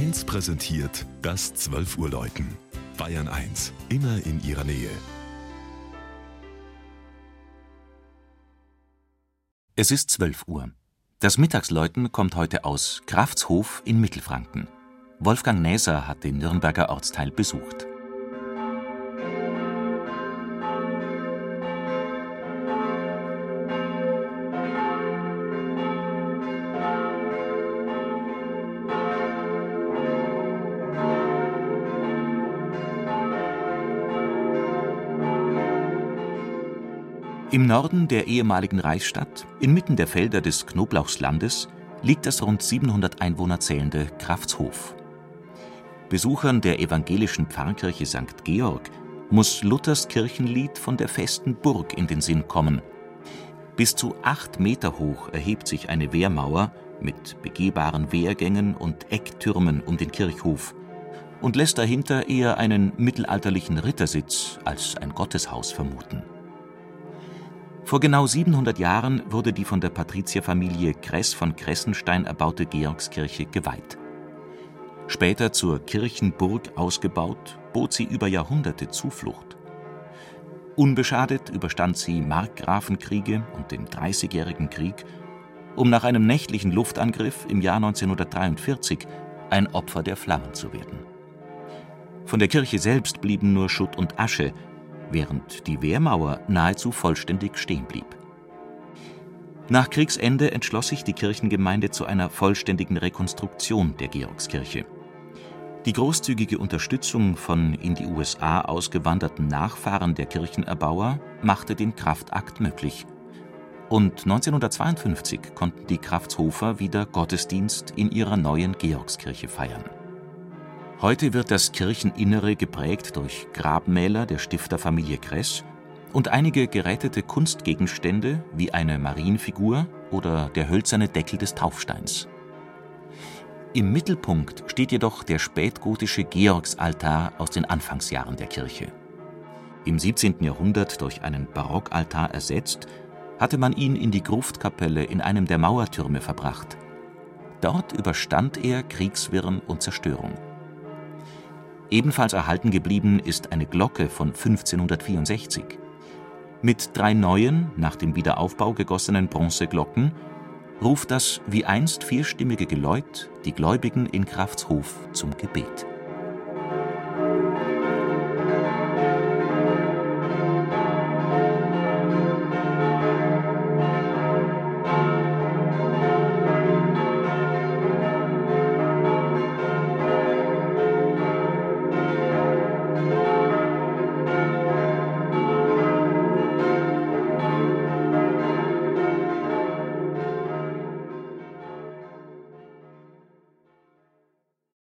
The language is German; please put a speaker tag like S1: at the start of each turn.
S1: 1 präsentiert das 12 Uhr Läuten. Bayern 1, immer in ihrer Nähe.
S2: Es ist 12 Uhr. Das Mittagsläuten kommt heute aus Kraftshof in Mittelfranken. Wolfgang Näser hat den Nürnberger Ortsteil besucht. Im Norden der ehemaligen Reichsstadt, inmitten der Felder des Knoblauchslandes, liegt das rund 700 Einwohner zählende Kraftshof. Besuchern der evangelischen Pfarrkirche St. Georg muss Luthers Kirchenlied von der festen Burg in den Sinn kommen. Bis zu acht Meter hoch erhebt sich eine Wehrmauer mit begehbaren Wehrgängen und Ecktürmen um den Kirchhof und lässt dahinter eher einen mittelalterlichen Rittersitz als ein Gotteshaus vermuten. Vor genau 700 Jahren wurde die von der Patrizierfamilie Kress von Kressenstein erbaute Georgskirche geweiht. Später zur Kirchenburg ausgebaut, bot sie über Jahrhunderte Zuflucht. Unbeschadet überstand sie Markgrafenkriege und den Dreißigjährigen Krieg, um nach einem nächtlichen Luftangriff im Jahr 1943 ein Opfer der Flammen zu werden. Von der Kirche selbst blieben nur Schutt und Asche, während die Wehrmauer nahezu vollständig stehen blieb. Nach Kriegsende entschloss sich die Kirchengemeinde zu einer vollständigen Rekonstruktion der Georgskirche. Die großzügige Unterstützung von in die USA ausgewanderten Nachfahren der Kirchenerbauer machte den Kraftakt möglich. Und 1952 konnten die Kraftshofer wieder Gottesdienst in ihrer neuen Georgskirche feiern Heute wird das Kircheninnere geprägt durch Grabmäler der Stifterfamilie Kress und einige gerätete Kunstgegenstände wie eine Marienfigur oder der hölzerne Deckel des Taufsteins. Im Mittelpunkt steht jedoch der spätgotische Georgsaltar aus den Anfangsjahren der Kirche. Im 17. Jahrhundert durch einen Barockaltar ersetzt, hatte man ihn in die Gruftkapelle in einem der Mauertürme verbracht. Dort überstand er Kriegswirren und Zerstörung. Ebenfalls erhalten geblieben ist eine Glocke von 1564. Mit drei neuen, nach dem Wiederaufbau gegossenen Bronzeglocken ruft das wie einst vierstimmige Geläut die Gläubigen in Kraftshof zum Gebet